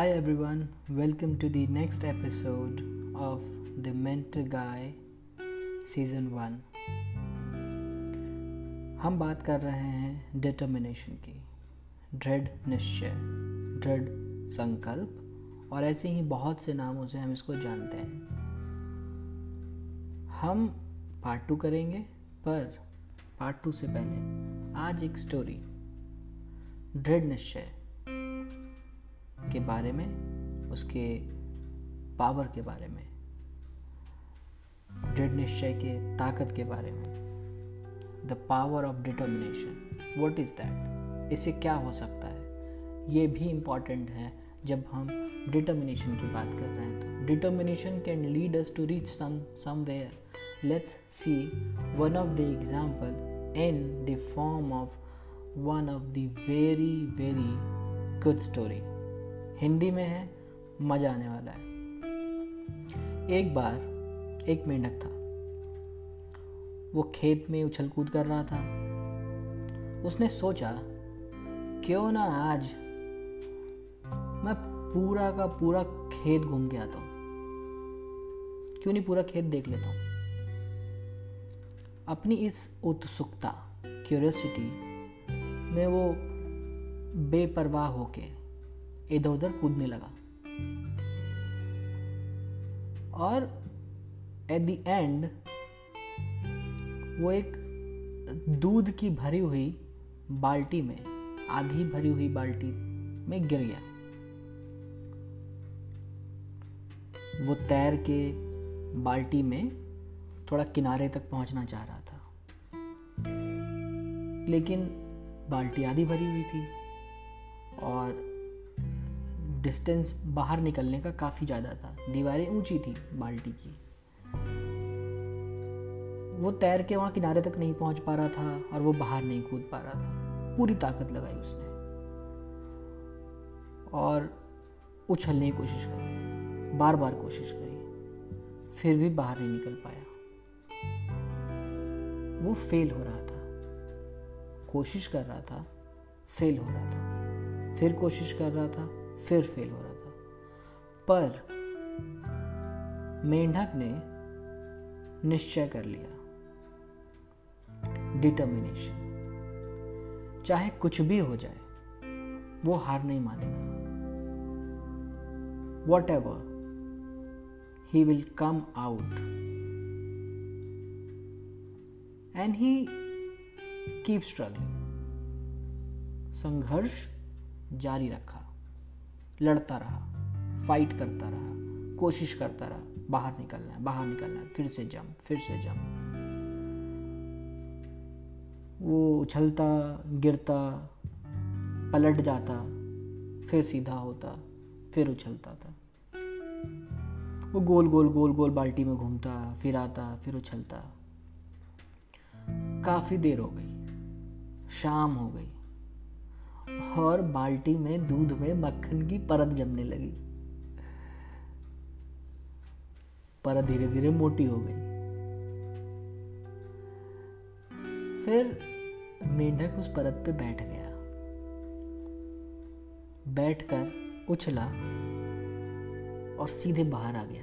Hi everyone, welcome to the next episode of The Mentor Guy Season 1. हम बात कर रहे हैं डिटर्मिनेशन की। दृढ़ निश्चय दृढ़ संकल्प और ऐसे ही बहुत से नामों से हम इसको जानते हैं। हम पार्ट टू करेंगे पर पार्ट टू से पहले आज एक स्टोरी दृढ़ निश्चय। के बारे में, उसके पावर के बारे में, दृढ़ निश्चय के ताकत के बारे में the power of determination what is that इससे क्या हो सकता है? ये भी इंपॉर्टेंट है, जब हम डिटर्मिनेशन की बात कर रहे हैं तो। Determination can lead us to reach some somewhere let's see one of the example in the form of one of the very very good story Hindi में है, मज़ा आने वाला है। एक बार, एक मेंढक था। वो खेत में उछल कूद कर रहा था। उसने सोचा, क्यों ना आज मैं पूरा का पूरा खेत घूम के आता हूँ। क्यों नहीं पूरा खेत देख लेता हूँ? अपनी इस उत्सुकता क्यूरियोसिटी में वो बेपरवाह होके इधर उधर कूदने लगा। और एट द एंड वो एक दूध की भरी हुई बाल्टी में, आधी भरी हुई बाल्टी में गिर गया। वो तैर के बाल्टी में थोड़ा किनारे तक पहुँचना चाह रहा था। लेकिन बाल्टी आधी भरी हुई थी और डिस्टेंस बाहर निकलने का काफ़ी ज़्यादा था। दीवारें ऊँची थी बाल्टी की। वो तैर के वहाँ किनारे तक नहीं पहुँच पा रहा था और वो बाहर नहीं कूद पा रहा था। पूरी ताकत लगाई उसने। और उछलने की कोशिश करी। बार बार कोशिश करी। फिर भी बाहर नहीं निकल पाया। वो फेल हो रहा था। कोशिश कर रहा था फेल हो रहा था। फिर कोशिश कर रहा था। फिर फेल हो रहा था। पर मेंढक ने निश्चय कर लिया। डिटर्मिनेशन चाहे कुछ भी हो जाए, वो हार नहीं मानेगा। Whatever he will come out and he keep struggling संघर्ष जारी रखा। लड़ता रहा फाइट करता रहा, कोशिश करता रहा, बाहर निकलना है बाहर निकलना है फिर से जम फिर से जम वो उछलता, गिरता, पलट जाता, फिर सीधा होता, फिर उछलता था। वो गोल गोल गोल गोल बाल्टी में घूमता, फिर आता, फिर उछलता। काफ़ी देर हो गई, शाम हो गई। और बाल्टी में दूध में मक्खन की परत जमने लगी। परत धीरे धीरे मोटी हो गई। फिर मेंढक उस परत पे बैठ गया। बैठकर उछला और सीधे बाहर आ गया।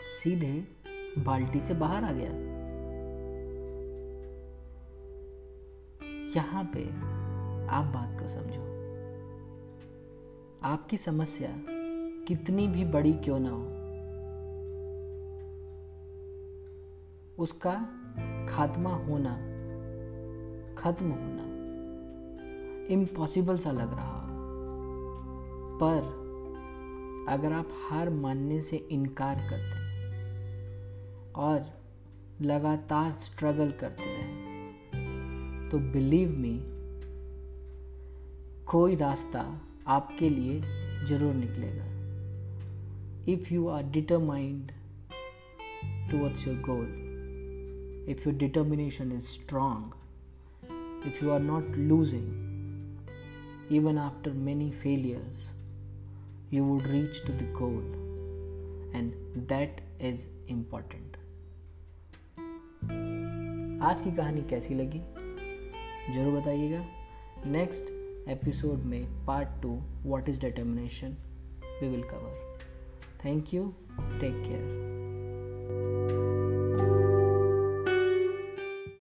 सीधे बाल्टी से बाहर आ गया। यहाँ पे आप बात को समझो। आपकी समस्या कितनी भी बड़ी क्यों ना हो, उसका खात्मा होना, खत्म होना इम्पॉसिबल सा लग रहा हो। पर अगर आप हार मानने से इनकार करते और लगातार स्ट्रगल करते रहे तो बिलीव मी कोई रास्ता आपके लिए ज़रूर निकलेगा। If you are determined towards your goal if your determination is strong if you are not losing even after many failures, you would reach to the goal, and that is important. आज की कहानी कैसी लगी? ज़रूर बताइएगा। Next episode में part two what is determination we will cover thank you take care